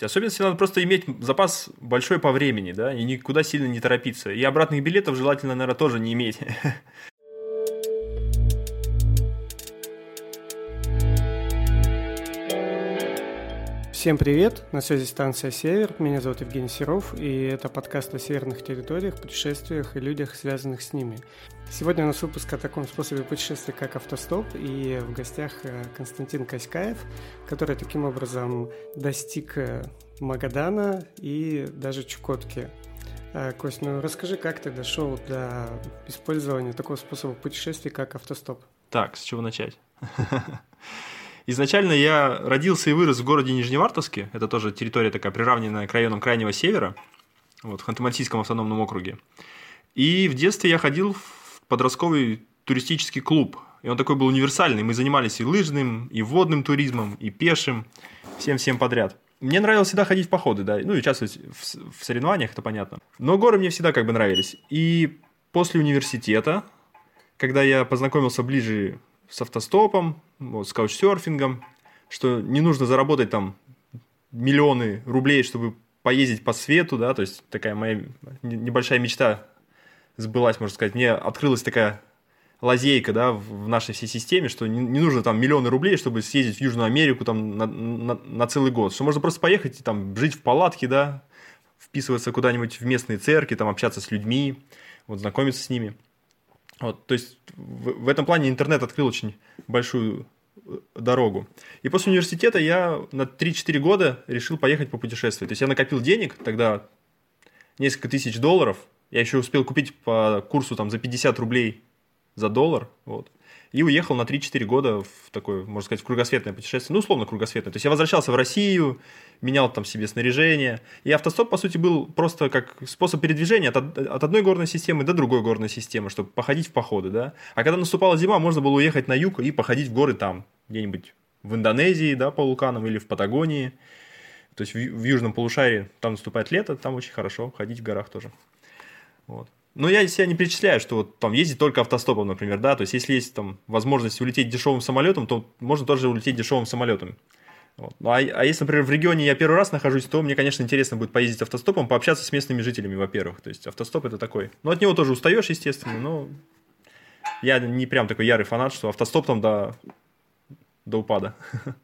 Особенно, если надо просто иметь запас большой по времени, да, и никуда сильно не торопиться. И обратных билетов желательно, наверное, тоже не иметь. Всем привет, на связи станция «Север», меня зовут Евгений Серов, и это подкаст о северных территориях, путешествиях и людях, связанных с ними. Сегодня у нас выпуск о таком способе путешествия, как автостоп, и в гостях э, Константин Коськаев, который таким образом достиг э, Магадана и даже Чукотки. Э, Кость, ну расскажи, как ты дошел до использования такого способа путешествия, как автостоп? Так, с чего начать? Изначально я родился и вырос в городе Нижневартовске. Это тоже территория такая приравненная к районам Крайнего Севера, вот, в Ханты-Мансийском автономном округе. И в детстве я ходил в подростковый туристический клуб. И он такой был универсальный. Мы занимались и лыжным, и водным туризмом, и пешим, всем-всем подряд. Мне нравилось всегда ходить в походы, да, ну и участвовать в, в соревнованиях, это понятно. Но горы мне всегда как бы нравились. И после университета, когда я познакомился ближе с автостопом, вот, с каучсерфингом, что не нужно заработать там миллионы рублей, чтобы поездить по свету, да, то есть такая моя небольшая мечта сбылась, можно сказать. Мне открылась такая лазейка, да, в нашей всей системе, что не, нужно там миллионы рублей, чтобы съездить в Южную Америку там на, на, на целый год, что можно просто поехать и там жить в палатке, да, вписываться куда-нибудь в местные церкви, там общаться с людьми, вот знакомиться с ними. Вот, то есть в, в этом плане интернет открыл очень большую э, дорогу. И после университета я на 3-4 года решил поехать попутешествовать. То есть я накопил денег, тогда несколько тысяч долларов. Я еще успел купить по курсу там за 50 рублей за доллар. Вот и уехал на 3-4 года в такое, можно сказать, в кругосветное путешествие, ну, условно кругосветное. То есть я возвращался в Россию, менял там себе снаряжение, и автостоп, по сути, был просто как способ передвижения от, от одной горной системы до другой горной системы, чтобы походить в походы, да. А когда наступала зима, можно было уехать на юг и походить в горы там, где-нибудь в Индонезии, да, по вулканам, или в Патагонии. То есть в, в южном полушарии там наступает лето, там очень хорошо ходить в горах тоже. Вот. Но я себя не перечисляю, что вот там ездить только автостопом, например, да, то есть если есть там возможность улететь дешевым самолетом, то можно тоже улететь дешевым самолетом. Вот. Ну, а, а если, например, в регионе я первый раз нахожусь, то мне, конечно, интересно будет поездить автостопом, пообщаться с местными жителями, во-первых. То есть автостоп это такой. Ну, от него тоже устаешь, естественно, но я не прям такой ярый фанат, что автостоп там до, до упада.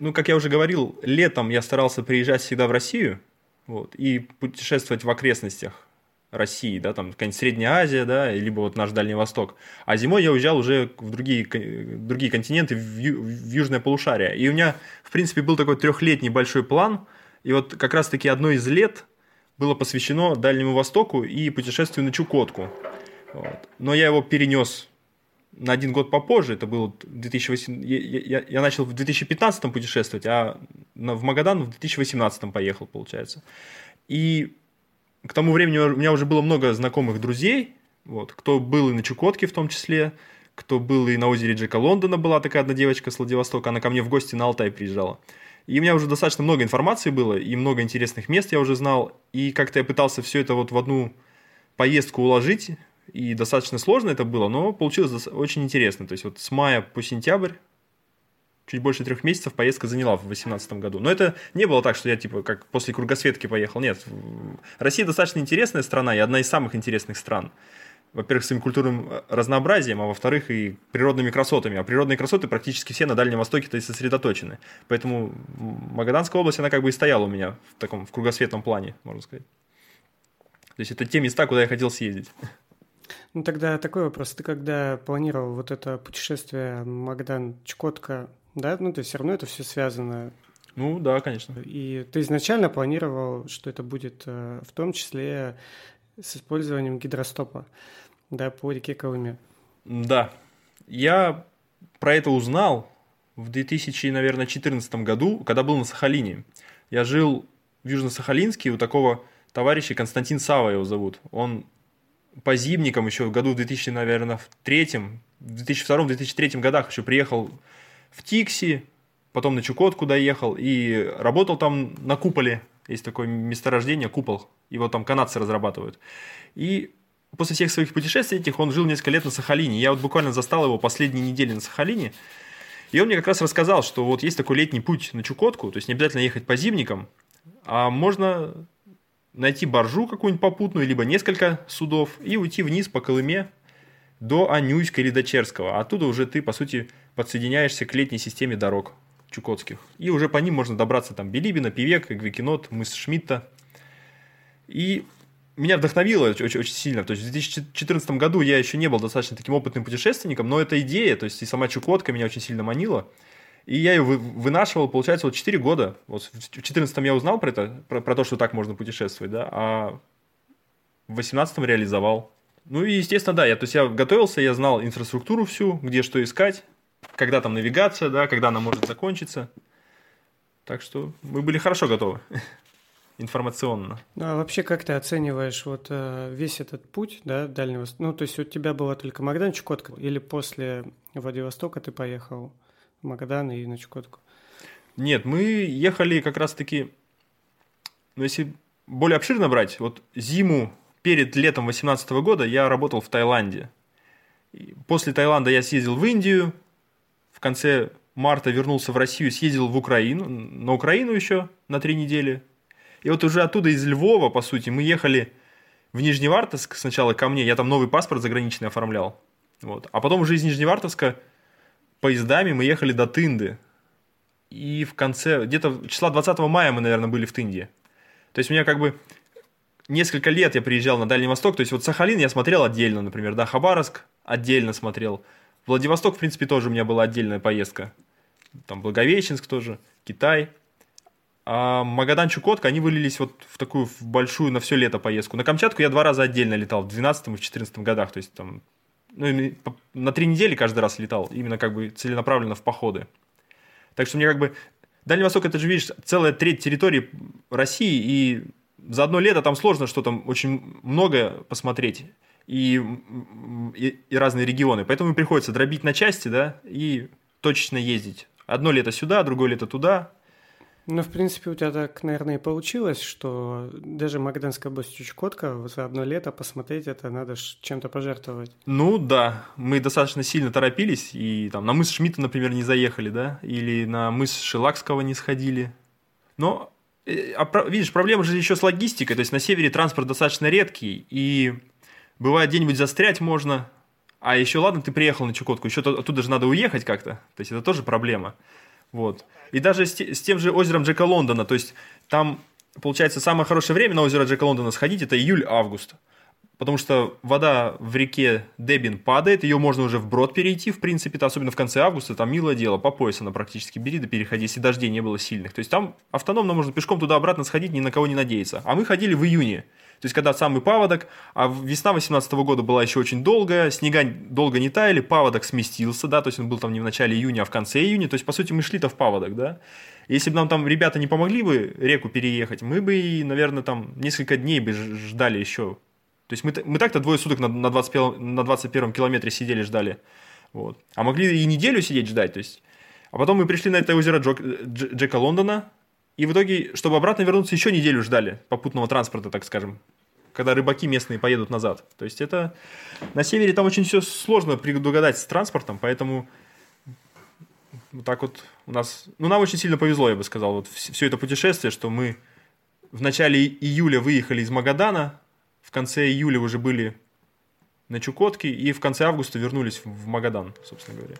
Ну, как я уже говорил, летом я старался приезжать всегда в Россию вот, и путешествовать в окрестностях России, да, там какая-нибудь Средняя Азия, да, либо вот наш Дальний Восток. А зимой я уезжал уже в другие, другие континенты, в, в южное полушарие. И у меня, в принципе, был такой трехлетний большой план. И вот как раз-таки одно из лет было посвящено Дальнему Востоку и путешествию на Чукотку. Вот. Но я его перенес на один год попозже, это был 2008, я, я, я начал в 2015 путешествовать, а в Магадан в 2018 поехал, получается. И к тому времени у меня уже было много знакомых друзей, вот, кто был и на Чукотке в том числе, кто был и на озере Джека Лондона, была такая одна девочка с Владивостока, она ко мне в гости на Алтай приезжала. И у меня уже достаточно много информации было, и много интересных мест я уже знал, и как-то я пытался все это вот в одну поездку уложить, и достаточно сложно это было, но получилось очень интересно. То есть вот с мая по сентябрь чуть больше трех месяцев поездка заняла в 2018 году. Но это не было так, что я типа как после кругосветки поехал. Нет, Россия достаточно интересная страна и одна из самых интересных стран. Во-первых, своим культурным э, разнообразием, а во-вторых, и природными красотами. А природные красоты практически все на Дальнем Востоке-то и сосредоточены. Поэтому Магаданская область, она как бы и стояла у меня в таком в кругосветном плане, можно сказать. То есть это те места, куда я хотел съездить. Ну тогда такой вопрос. Ты когда планировал вот это путешествие Магадан-Чукотка, да, ну, то есть все равно это все связано. Ну, да, конечно. И ты изначально планировал, что это будет в том числе с использованием гидростопа, да, по реке Колыме. Да. Я про это узнал в 2014 году, когда был на Сахалине. Я жил в Южно-Сахалинске у такого товарища Константин Сава его зовут. Он по зимникам еще в году в 2000, наверное, в третьем, в 2002-2003 годах еще приехал в Тикси, потом на Чукотку доехал и работал там на куполе. Есть такое месторождение, купол. Его там канадцы разрабатывают. И после всех своих путешествий этих он жил несколько лет на Сахалине. Я вот буквально застал его последние недели на Сахалине. И он мне как раз рассказал, что вот есть такой летний путь на Чукотку, то есть не обязательно ехать по зимникам, А можно найти баржу какую-нибудь попутную, либо несколько судов, и уйти вниз по Колыме до Анюйска или до Черского. Оттуда уже ты, по сути, подсоединяешься к летней системе дорог чукотских. И уже по ним можно добраться там Билибина, Пивек, Гвикинот, мыс Шмидта. И меня вдохновило очень, очень сильно. То есть в 2014 году я еще не был достаточно таким опытным путешественником, но эта идея, то есть и сама Чукотка меня очень сильно манила. И я ее вынашивал, получается, вот 4 года. Вот в 2014 я узнал про это, про, про то, что так можно путешествовать, да, а в 2018 реализовал. Ну и, естественно, да, я, то есть я готовился, я знал инфраструктуру всю, где что искать, когда там навигация, да, когда она может закончиться. Так что мы были хорошо готовы информационно. Ну, а вообще как ты оцениваешь вот э, весь этот путь, да, дальнего... Ну, то есть у тебя была только Магадан, Чукотка, или после Владивостока ты поехал в Магадан и на Чукотку? Нет, мы ехали как раз-таки, ну, если более обширно брать, вот зиму перед летом 2018 года я работал в Таиланде. После Таиланда я съездил в Индию, в конце марта вернулся в Россию, съездил в Украину, на Украину еще на три недели. И вот уже оттуда из Львова, по сути, мы ехали в Нижневартовск сначала ко мне, я там новый паспорт заграничный оформлял. Вот. А потом уже из Нижневартовска поездами мы ехали до Тынды. И в конце, где-то числа 20 мая мы, наверное, были в Тынде. То есть у меня как бы несколько лет я приезжал на Дальний Восток. То есть вот Сахалин я смотрел отдельно, например, да, Хабаровск отдельно смотрел. Владивосток, в принципе, тоже у меня была отдельная поездка. Там Благовещенск тоже, Китай. А Магадан, Чукотка, они вылились вот в такую в большую на все лето поездку. На Камчатку я два раза отдельно летал, в 12 и в 14 годах. То есть там ну, на три недели каждый раз летал, именно как бы целенаправленно в походы. Так что мне как бы... Дальний Восток, это же, видишь, целая треть территории России, и за одно лето там сложно что там очень много посмотреть. И, и, и разные регионы. Поэтому приходится дробить на части, да, и точечно ездить. Одно лето сюда, другое лето туда, ну, в принципе, у тебя так, наверное, и получилось, что даже Магаданская область Чукотка за одно лето посмотреть это надо чем-то пожертвовать. Ну да, мы достаточно сильно торопились, и там на мыс Шмидта, например, не заехали, да, или на мыс Шелакского не сходили. Но, видишь, проблема же еще с логистикой, то есть на севере транспорт достаточно редкий, и бывает где-нибудь застрять можно, а еще ладно, ты приехал на Чукотку, еще оттуда же надо уехать как-то, то есть это тоже проблема. Вот. И даже с, с тем же озером Джека Лондона, то есть там, получается, самое хорошее время на озеро Джека Лондона сходить – это июль-август. Потому что вода в реке Дебин падает, ее можно уже вброд перейти, в принципе, особенно в конце августа, там милое дело, по пояс она практически бери да переходи, если дождей не было сильных. То есть там автономно можно пешком туда-обратно сходить, ни на кого не надеяться. А мы ходили в июне, то есть когда самый паводок, а весна 18 года была еще очень долгая, снега долго не таяли, паводок сместился, да, то есть он был там не в начале июня, а в конце июня, то есть по сути мы шли-то в паводок, да. Если бы нам там ребята не помогли бы реку переехать, мы бы, наверное, там несколько дней бы ждали еще то есть мы, мы так-то двое суток на, на, 21, на 21 километре сидели, ждали. Вот. А могли и неделю сидеть ждать. То есть. А потом мы пришли на это озеро Джок, Дж, Джека Лондона, и в итоге, чтобы обратно вернуться, еще неделю ждали попутного транспорта, так скажем, когда рыбаки местные поедут назад. То есть это на севере там очень все сложно предугадать с транспортом, поэтому вот так вот у нас... Ну, нам очень сильно повезло, я бы сказал, вот все это путешествие, что мы в начале июля выехали из Магадана, в конце июля уже были на Чукотке и в конце августа вернулись в Магадан, собственно говоря.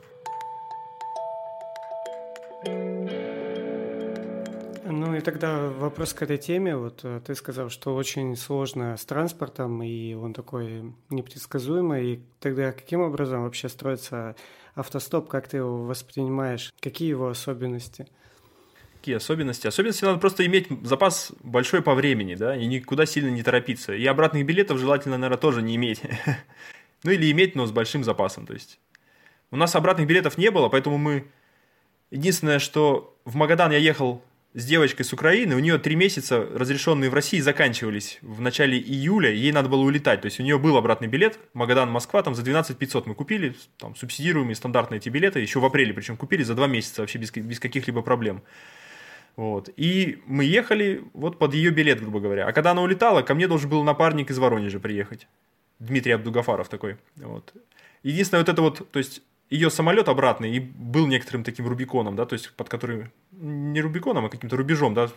Ну и тогда вопрос к этой теме. Вот э, ты сказал, что очень сложно с транспортом, и он такой непредсказуемый. И тогда каким образом вообще строится автостоп? Как ты его воспринимаешь? Какие его особенности? Какие особенности? Особенности надо просто иметь запас большой по времени, да, и никуда сильно не торопиться. И обратных билетов желательно, наверное, тоже не иметь. ну или иметь, но с большим запасом, то есть. У нас обратных билетов не было, поэтому мы... Единственное, что в Магадан я ехал с девочкой с Украины, у нее три месяца, разрешенные в России, заканчивались в начале июля, ей надо было улетать. То есть у нее был обратный билет, Магадан, Москва, там за 12 500 мы купили, там субсидируемые стандартные эти билеты, еще в апреле причем купили за два месяца вообще без, без каких-либо проблем. Вот. И мы ехали вот под ее билет, грубо говоря. А когда она улетала, ко мне должен был напарник из Воронежа приехать. Дмитрий Абдугафаров такой. Вот. Единственное, вот это вот, то есть ее самолет обратный и был некоторым таким Рубиконом, да, то есть под который, не Рубиконом, а каким-то рубежом, да,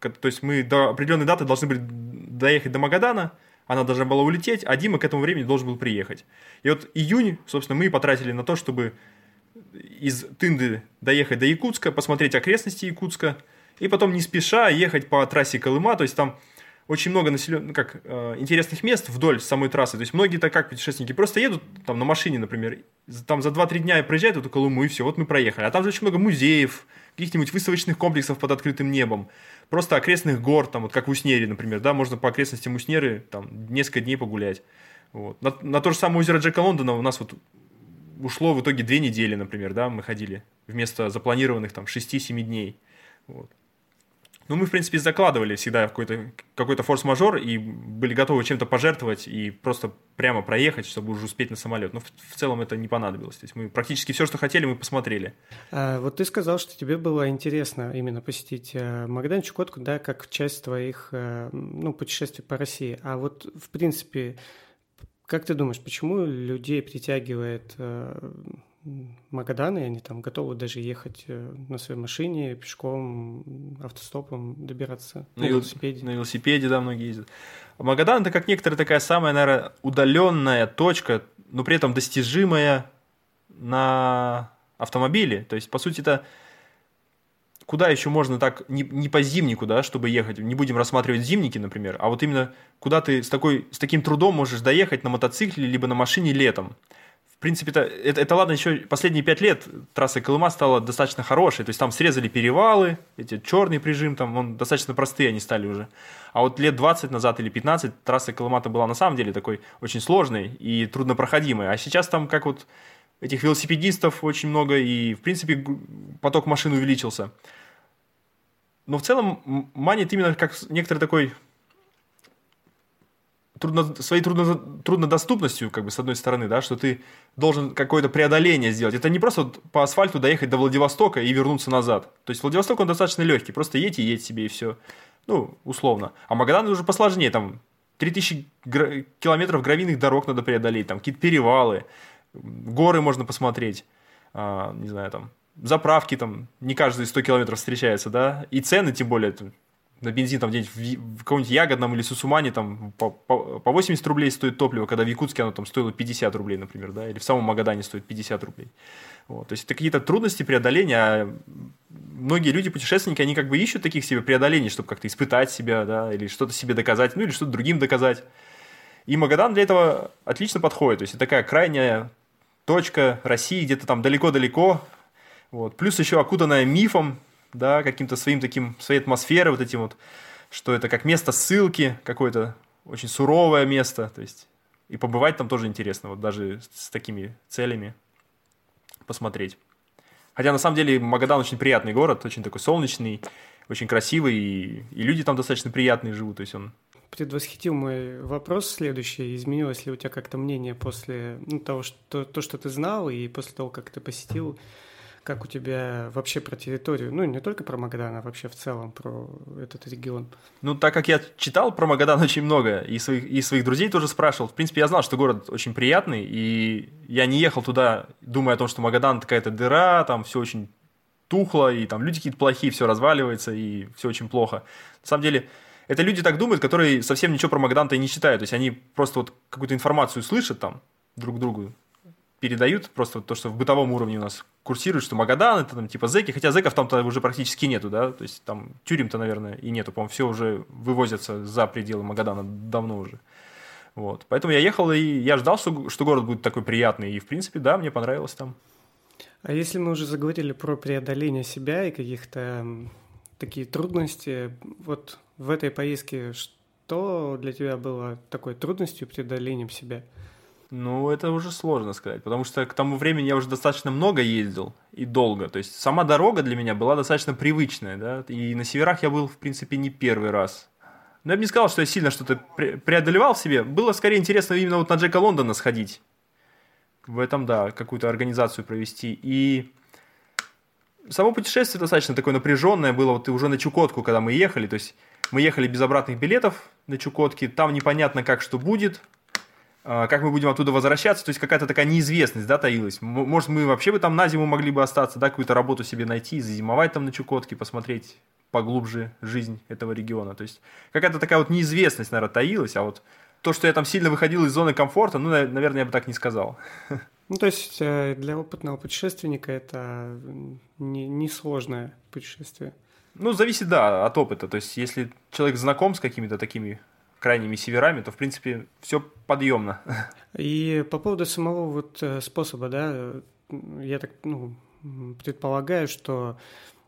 то есть мы до определенной даты должны были доехать до Магадана, она должна была улететь, а Дима к этому времени должен был приехать. И вот июнь, собственно, мы потратили на то, чтобы из Тынды доехать до Якутска, посмотреть окрестности Якутска, и потом не спеша ехать по трассе Колыма, то есть там очень много населен... ну, как, э, интересных мест вдоль самой трассы. То есть многие-то как путешественники просто едут там на машине, например, там за 2-3 дня проезжают эту Колыму, и все, вот мы проехали. А там же очень много музеев, каких-нибудь выставочных комплексов под открытым небом, просто окрестных гор, там вот как в Уснере, например, да, можно по окрестностям Уснеры там несколько дней погулять. Вот. На, на то же самое озеро Джека Лондона у нас вот ушло в итоге две недели, например, да, мы ходили вместо запланированных там 6-7 дней. Вот. Ну, мы, в принципе, закладывали всегда какой-то какой форс-мажор и были готовы чем-то пожертвовать и просто прямо проехать, чтобы уже успеть на самолет. Но в, в целом это не понадобилось. То есть мы практически все, что хотели, мы посмотрели. А, вот ты сказал, что тебе было интересно именно посетить э, Магадан Чукотку, да, как часть твоих э, ну, путешествий по России. А вот, в принципе, как ты думаешь, почему людей притягивает Магадан, и они там готовы даже ехать э, на своей машине, пешком, автостопом добираться на, на велосипеде. На велосипеде, да, многие ездят. А Магадан это как некоторая такая самая, наверное, удаленная точка, но при этом достижимая на автомобиле. То есть, по сути, это куда еще можно так, не, не по зимнику, да, чтобы ехать, не будем рассматривать зимники, например, а вот именно куда ты с, такой, с таким трудом можешь доехать на мотоцикле либо на машине летом в принципе, это, это, это ладно, еще последние пять лет трасса Колыма стала достаточно хорошей. То есть там срезали перевалы, эти черный прижим, там он достаточно простые они стали уже. А вот лет 20 назад или 15 трасса Колыма-то была на самом деле такой очень сложной и труднопроходимой. А сейчас там как вот этих велосипедистов очень много, и, в принципе, поток машин увеличился. Но в целом манит именно как некоторый такой трудно, своей трудно, труднодоступностью, как бы, с одной стороны, да, что ты должен какое-то преодоление сделать. Это не просто вот по асфальту доехать до Владивостока и вернуться назад. То есть Владивосток, он достаточно легкий, просто едь и едь себе, и все. Ну, условно. А Магадан уже посложнее, там 3000 гра- километров гравийных дорог надо преодолеть, там какие-то перевалы, горы можно посмотреть, а, не знаю, там, заправки там не каждые 100 километров встречаются, да, и цены тем более на бензин там где-нибудь в, в каком-нибудь Ягодном или Сусумане там по, по, по 80 рублей стоит топливо, когда в Якутске оно там стоило 50 рублей, например, да, или в самом Магадане стоит 50 рублей. Вот. То есть это какие-то трудности преодоления, а многие люди, путешественники, они как бы ищут таких себе преодолений, чтобы как-то испытать себя, да, или что-то себе доказать, ну или что-то другим доказать. И Магадан для этого отлично подходит. То есть это такая крайняя точка России, где-то там далеко-далеко. Вот. Плюс еще окутанная мифом, да, каким-то своим таким, своей атмосферой вот этим вот, что это как место ссылки, какое-то очень суровое место, то есть и побывать там тоже интересно, вот даже с такими целями посмотреть. Хотя на самом деле Магадан очень приятный город, очень такой солнечный, очень красивый, и, и люди там достаточно приятные живут, то есть он предвосхитил мой вопрос следующий. Изменилось ли у тебя как-то мнение после ну, того, что, то, что ты знал, и после того, как ты посетил как у тебя вообще про территорию, ну, не только про Магадан, а вообще в целом про этот регион? Ну, так как я читал про Магадан очень много, и своих, и своих друзей тоже спрашивал, в принципе, я знал, что город очень приятный, и я не ехал туда, думая о том, что Магадан какая-то дыра, там все очень тухло, и там люди какие-то плохие, все разваливается, и все очень плохо. На самом деле, это люди так думают, которые совсем ничего про Магадан-то и не читают, то есть они просто вот какую-то информацию слышат там друг другу, передают просто то, что в бытовом уровне у нас курсирует, что Магадан это там типа зеки, хотя зеков там-то уже практически нету, да, то есть там тюрем-то, наверное, и нету, по-моему, все уже вывозятся за пределы Магадана давно уже. Вот. Поэтому я ехал, и я ждал, что, что город будет такой приятный, и, в принципе, да, мне понравилось там. А если мы уже заговорили про преодоление себя и каких-то такие трудности, вот в этой поездке что для тебя было такой трудностью, преодолением себя? Ну, это уже сложно сказать, потому что к тому времени я уже достаточно много ездил и долго. То есть сама дорога для меня была достаточно привычная, да, и на северах я был, в принципе, не первый раз. Но я бы не сказал, что я сильно что-то преодолевал в себе. Было скорее интересно именно вот на Джека Лондона сходить. В этом, да, какую-то организацию провести. И само путешествие достаточно такое напряженное было. Вот уже на Чукотку, когда мы ехали, то есть мы ехали без обратных билетов на Чукотке, там непонятно, как что будет, как мы будем оттуда возвращаться, то есть какая-то такая неизвестность, да, таилась. Может, мы вообще бы там на зиму могли бы остаться, да, какую-то работу себе найти, зазимовать там на Чукотке, посмотреть, поглубже жизнь этого региона. То есть какая-то такая вот неизвестность, наверное, таилась, а вот то, что я там сильно выходил из зоны комфорта, ну, наверное, я бы так не сказал. Ну, то есть э, для опытного путешественника это не, не путешествие. Ну, зависит, да, от опыта. То есть, если человек знаком с какими-то такими крайними северами, то, в принципе, все подъемно. И по поводу самого вот э, способа, да, я так, ну, предполагаю, что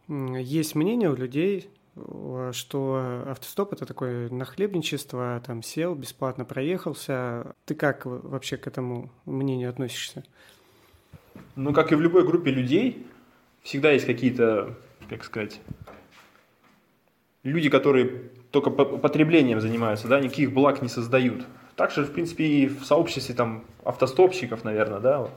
есть мнение у людей, что автостоп это такое нахлебничество, там сел, бесплатно проехался. Ты как вообще к этому мнению относишься? Ну, как и в любой группе людей, всегда есть какие-то, как сказать, люди, которые только потреблением занимаются, да, никаких благ не создают. Так же, в принципе, и в сообществе там автостопщиков, наверное, да,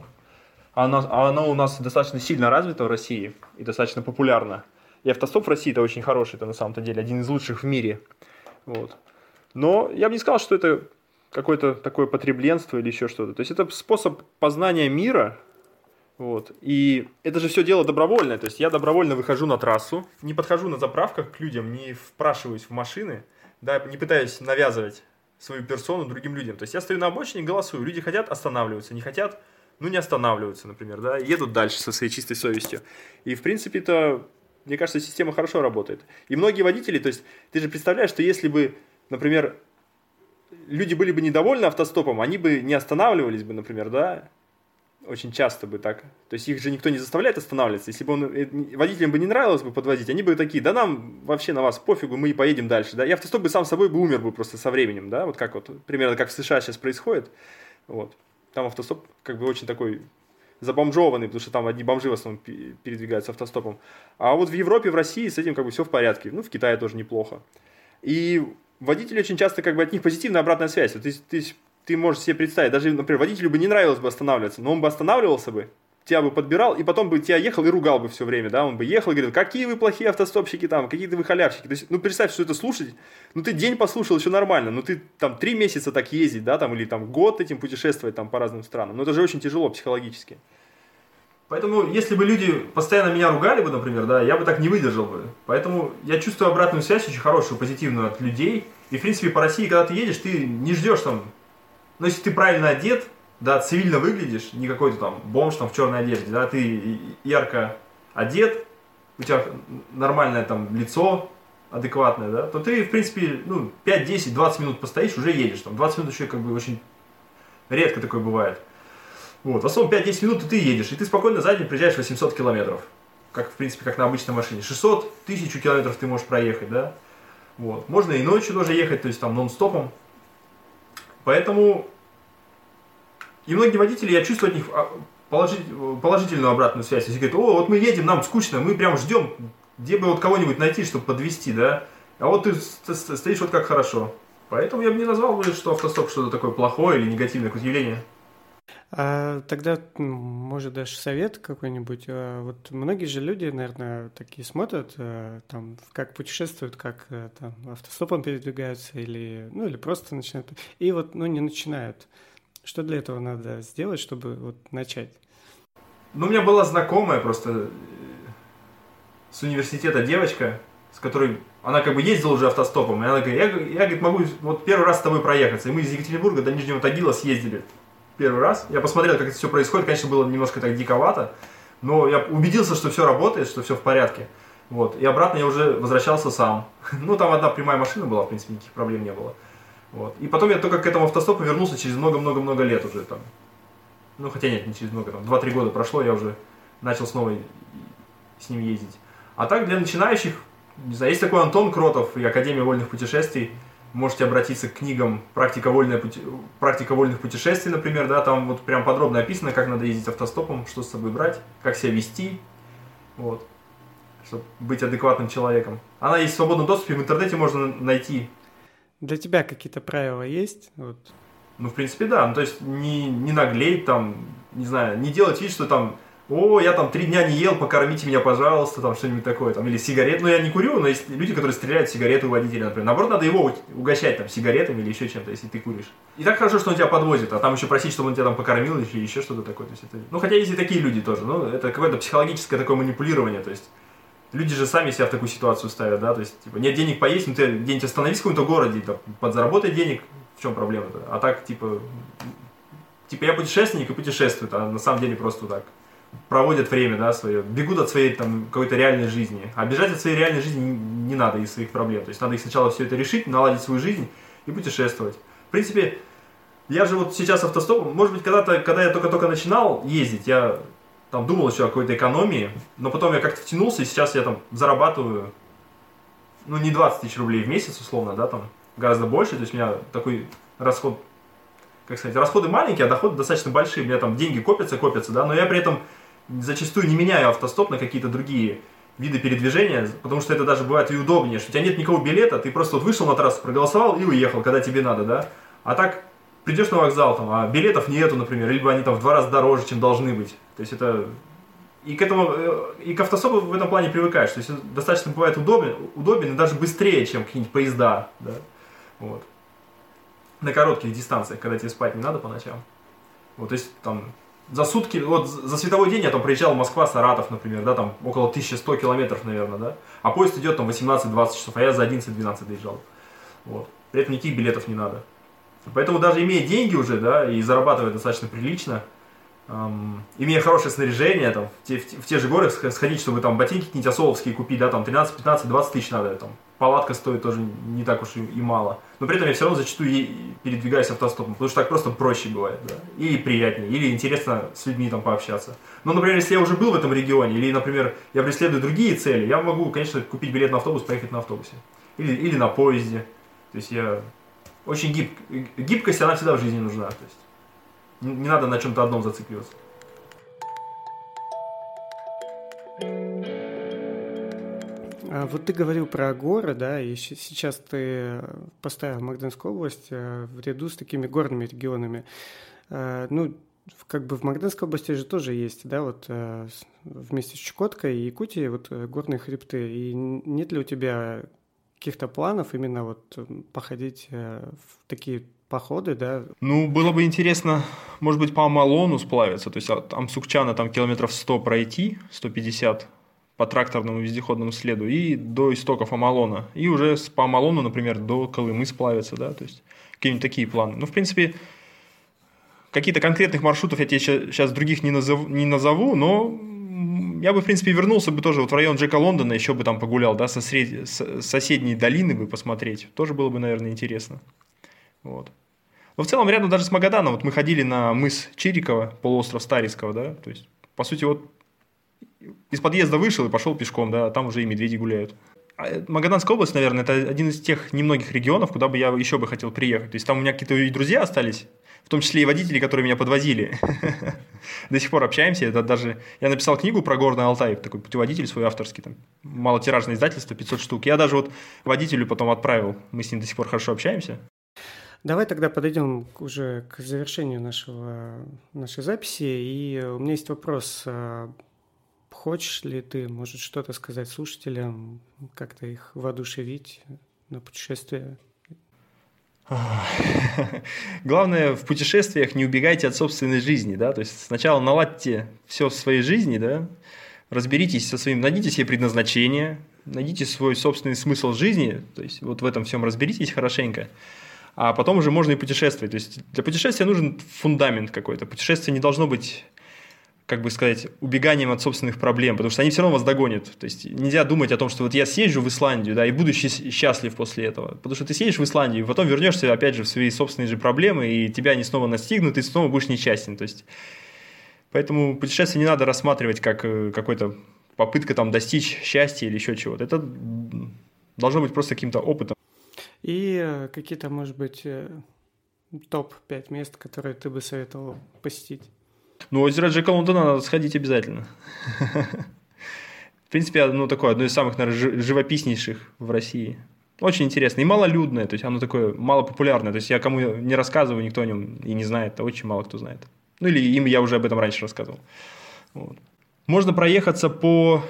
оно, оно у нас достаточно сильно развито в России и достаточно популярно. И автостоп в России это очень хороший, это на самом-то деле один из лучших в мире. Вот. Но я бы не сказал, что это какое-то такое потребленство или еще что-то. То есть это способ познания мира, вот. И это же все дело добровольное. То есть я добровольно выхожу на трассу, не подхожу на заправках к людям, не впрашиваюсь в машины, да, не пытаюсь навязывать свою персону другим людям. То есть я стою на обочине, голосую. Люди хотят останавливаться, не хотят, ну не останавливаются, например, да, едут дальше со своей чистой совестью. И в принципе это мне кажется, система хорошо работает. И многие водители, то есть ты же представляешь, что если бы, например, люди были бы недовольны автостопом, они бы не останавливались бы, например, да, очень часто бы так. То есть их же никто не заставляет останавливаться. Если бы он, э, водителям бы не нравилось бы подвозить, они бы такие, да нам вообще на вас пофигу, мы и поедем дальше. Да? И автостоп бы сам собой бы умер бы просто со временем, да, вот как вот, примерно как в США сейчас происходит. Вот. Там автостоп как бы очень такой забомжованный, потому что там одни бомжи в основном передвигаются автостопом. А вот в Европе, в России с этим как бы все в порядке. Ну, в Китае тоже неплохо. И водители очень часто как бы от них позитивная обратная связь. Вот ты, ты, ты можешь себе представить, даже, например, водителю бы не нравилось бы останавливаться, но он бы останавливался бы, тебя бы подбирал, и потом бы тебя ехал и ругал бы все время, да, он бы ехал и говорил, какие вы плохие автостопщики там, какие-то вы халявщики. То есть, ну, представь, что это слушать, ну, ты день послушал, еще нормально, ну, ты там три месяца так ездить, да, там, или там год этим путешествовать там по разным странам, ну, это же очень тяжело психологически. Поэтому, если бы люди постоянно меня ругали бы, например, да, я бы так не выдержал бы. Поэтому я чувствую обратную связь очень хорошую, позитивную от людей. И, в принципе, по России, когда ты едешь, ты не ждешь там... Ну, если ты правильно одет, да, цивильно выглядишь, не какой-то там бомж там в черной одежде, да, ты ярко одет, у тебя нормальное там лицо, адекватное, да, то ты, в принципе, ну, 5, 10, 20 минут постоишь, уже едешь. Там 20 минут еще как бы очень редко такое бывает. Вот, в основном 5-10 минут и ты едешь, и ты спокойно за день приезжаешь 800 километров. Как, в принципе, как на обычной машине. 600, 1000 километров ты можешь проехать, да. Вот. Можно и ночью тоже ехать, то есть там нон-стопом. Поэтому и многие водители, я чувствую от них а, положительную обратную связь. Если говорят, о, вот мы едем, нам скучно, мы прям ждем, где бы вот кого-нибудь найти, чтобы подвести, да. А вот ты стоишь вот как хорошо. Поэтому я бы не назвал что автостоп что-то такое плохое или негативное какое-то явление. А тогда, может, даже совет какой-нибудь. А, вот многие же люди, наверное, такие смотрят, э, там, как путешествуют, как э, там автостопом передвигаются или, ну, или просто начинают. И вот, ну, не начинают. Что для этого надо сделать, чтобы вот начать? Ну, у меня была знакомая просто э, с университета девочка, с которой она как бы ездила уже автостопом, и она говорит, я, я говорит, могу вот первый раз с тобой проехаться. И мы из Екатеринбурга до Нижнего Тагила съездили первый раз. Я посмотрел, как это все происходит. Конечно, было немножко так диковато, но я убедился, что все работает, что все в порядке. Вот. И обратно я уже возвращался сам. ну, там одна прямая машина была, в принципе, никаких проблем не было. Вот. И потом я только к этому автостопу вернулся через много-много-много лет уже там. Ну, хотя нет, не через много, там, 2-3 года прошло, я уже начал снова с ним ездить. А так, для начинающих, не знаю, есть такой Антон Кротов и Академия вольных путешествий, можете обратиться к книгам «Практика, вольная пути... «Практика вольных путешествий», например, да, там вот прям подробно описано, как надо ездить автостопом, что с собой брать, как себя вести, вот, чтобы быть адекватным человеком. Она есть в свободном доступе, в интернете можно найти. Для тебя какие-то правила есть? Вот. Ну, в принципе, да, ну, то есть не, не наглеть там, не знаю, не делать вид, что там о, я там три дня не ел, покормите меня, пожалуйста, там что-нибудь такое, там, или сигарет, ну я не курю, но есть люди, которые стреляют сигареты у водителя, например, наоборот, надо его угощать там сигаретами или еще чем-то, если ты куришь. И так хорошо, что он тебя подвозит, а там еще просить, чтобы он тебя там покормил или еще что-то такое, то есть это, ну хотя есть и такие люди тоже, ну это какое-то психологическое такое манипулирование, то есть люди же сами себя в такую ситуацию ставят, да, то есть, типа, нет денег поесть, ну ты где-нибудь остановись в каком-то городе, там, подзаработай денег, в чем проблема-то? А так, типа, типа я путешественник и путешествуют, а на самом деле просто так проводят время, да, свое, бегут от своей там какой-то реальной жизни. А бежать от своей реальной жизни не, надо из своих проблем. То есть надо их сначала все это решить, наладить свою жизнь и путешествовать. В принципе, я же вот сейчас автостопом, может быть, когда-то, когда я только-только начинал ездить, я там думал еще о какой-то экономии, но потом я как-то втянулся, и сейчас я там зарабатываю, ну, не 20 тысяч рублей в месяц, условно, да, там, гораздо больше, то есть у меня такой расход, как сказать, расходы маленькие, а доходы достаточно большие, у меня там деньги копятся, копятся, да, но я при этом зачастую не меняю автостоп на какие-то другие виды передвижения, потому что это даже бывает и удобнее, что у тебя нет никакого билета, ты просто вот вышел на трассу, проголосовал и уехал, когда тебе надо, да, а так придешь на вокзал, там, а билетов нету, например, либо они там в два раза дороже, чем должны быть, то есть это и к этому, э, и к автостопу в этом плане привыкаешь. То есть достаточно бывает удобен, удобен и даже быстрее, чем какие-нибудь поезда. Да? Вот. На коротких дистанциях, когда тебе спать не надо по ночам. Вот, то есть там за сутки, вот за световой день я там приезжал в Москва, Саратов, например, да, там около 1100 километров, наверное, да, а поезд идет там 18-20 часов, а я за 11-12 доезжал. Вот. При этом никаких билетов не надо. Поэтому даже имея деньги уже, да, и зарабатывая достаточно прилично, эм, имея хорошее снаряжение, там, в те, в, в те же горы сходить, чтобы там ботинки какие-нибудь осоловские купить, да, там 13, 15, 20 тысяч надо, там, палатка стоит тоже не так уж и, и мало. Но при этом я все равно зачастую передвигаюсь автостопом, потому что так просто проще бывает, да, или приятнее, или интересно с людьми там пообщаться. Но, например, если я уже был в этом регионе, или, например, я преследую другие цели, я могу, конечно, купить билет на автобус, поехать на автобусе. Или, или на поезде. То есть я очень гиб... Гибкость, она всегда в жизни нужна. То есть не надо на чем-то одном зацикливаться. А вот ты говорил про горы, да, и сейчас ты поставил Магденскую область э, в ряду с такими горными регионами. А, ну, как бы в Магденской области же тоже есть, да, вот э, вместе с Чукоткой и Якутией вот э, горные хребты. И нет ли у тебя каких-то планов именно вот походить в такие походы, да? Ну, было бы интересно, может быть, по Амалону сплавиться, то есть от Амсукчана там километров 100 пройти, 150 по тракторному вездеходному следу и до истоков Амалона. И уже по Амалону, например, до Колымы сплавиться, да, то есть какие-нибудь такие планы. Ну, в принципе, какие-то конкретных маршрутов я тебе сейчас других не назову, не назову но я бы, в принципе, вернулся бы тоже вот в район Джека Лондона, еще бы там погулял, да, со сред... с соседней долины бы посмотреть. Тоже было бы, наверное, интересно. Вот. Но в целом рядом даже с Магаданом, вот мы ходили на мыс Чирикова, полуостров Старицкого, да, то есть, по сути, вот из подъезда вышел и пошел пешком, да, а там уже и медведи гуляют. А Магаданская область, наверное, это один из тех немногих регионов, куда бы я еще бы хотел приехать. То есть там у меня какие-то и друзья остались, в том числе и водители, которые меня подвозили. До сих пор общаемся. Это даже я написал книгу про Горный Алтай, такой путеводитель свой авторский, там малотиражное издательство, 500 штук. Я даже вот водителю потом отправил. Мы с ним до сих пор хорошо общаемся. Давай тогда подойдем уже к завершению нашего, нашей записи. И у меня есть вопрос. А, хочешь ли ты, может, что-то сказать слушателям, как-то их воодушевить на путешествие? Главное в путешествиях не убегайте от собственной жизни, да, то есть сначала наладьте все в своей жизни, да, разберитесь со своим, найдите себе предназначение, найдите свой собственный смысл жизни, то есть вот в этом всем разберитесь хорошенько, а потом уже можно и путешествовать. То есть для путешествия нужен фундамент какой-то. Путешествие не должно быть как бы сказать, убеганием от собственных проблем, потому что они все равно вас догонят. То есть нельзя думать о том, что вот я съезжу в Исландию, да, и буду счастлив после этого. Потому что ты съедешь в Исландию, и потом вернешься опять же в свои собственные же проблемы, и тебя они снова настигнут, и снова будешь несчастен. То есть Поэтому путешествие не надо рассматривать как э, какой-то попытка там достичь счастья или еще чего-то. Это должно быть просто каким-то опытом. И какие-то, может быть, э, топ-5 мест, которые ты бы советовал посетить? Ну, озеро Джека Лондона надо сходить обязательно. В принципе, ну, такое, одно из самых, наверное, живописнейших в России. Очень интересно. И малолюдное, то есть оно такое малопопулярное. То есть я кому не рассказываю, никто о нем и не знает, а очень мало кто знает. Ну, или им я уже об этом раньше рассказывал. Вот. Можно проехаться по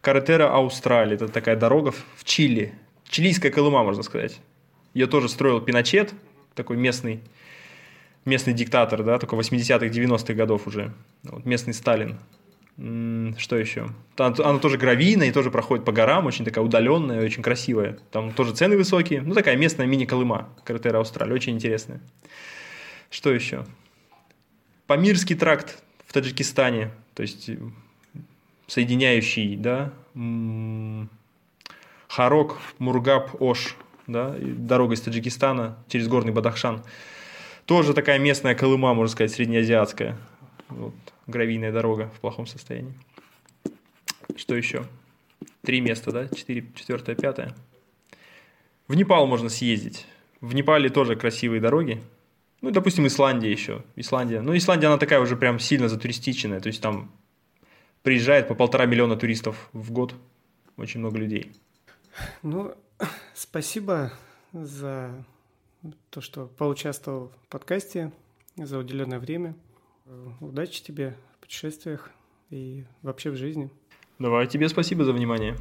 Каретера Аустралии. Это такая дорога в Чили. Чилийская Колыма, можно сказать. Ее тоже строил Пиночет, такой местный местный диктатор, да, только 80-х, 90-х годов уже, вот, местный Сталин. Что еще? Она тоже гравийная и тоже проходит по горам, очень такая удаленная, очень красивая. Там тоже цены высокие. Ну, такая местная мини-колыма, Каратера Австралия, очень интересная. Что еще? Памирский тракт в Таджикистане, то есть соединяющий, да, Харок, Мургаб, Ош, да, дорога из Таджикистана через горный Бадахшан. Тоже такая местная Колыма, можно сказать, среднеазиатская. Вот, гравийная дорога в плохом состоянии. Что еще? Три места, да? Четыре, четвертое, пятое. В Непал можно съездить. В Непале тоже красивые дороги. Ну, допустим, Исландия еще. Исландия. Ну, Исландия, она такая уже прям сильно затуристиченная. То есть там приезжает по полтора миллиона туристов в год. Очень много людей. Ну, спасибо за то, что поучаствовал в подкасте, за уделенное время. Удачи тебе в путешествиях и вообще в жизни. Давай, тебе спасибо за внимание.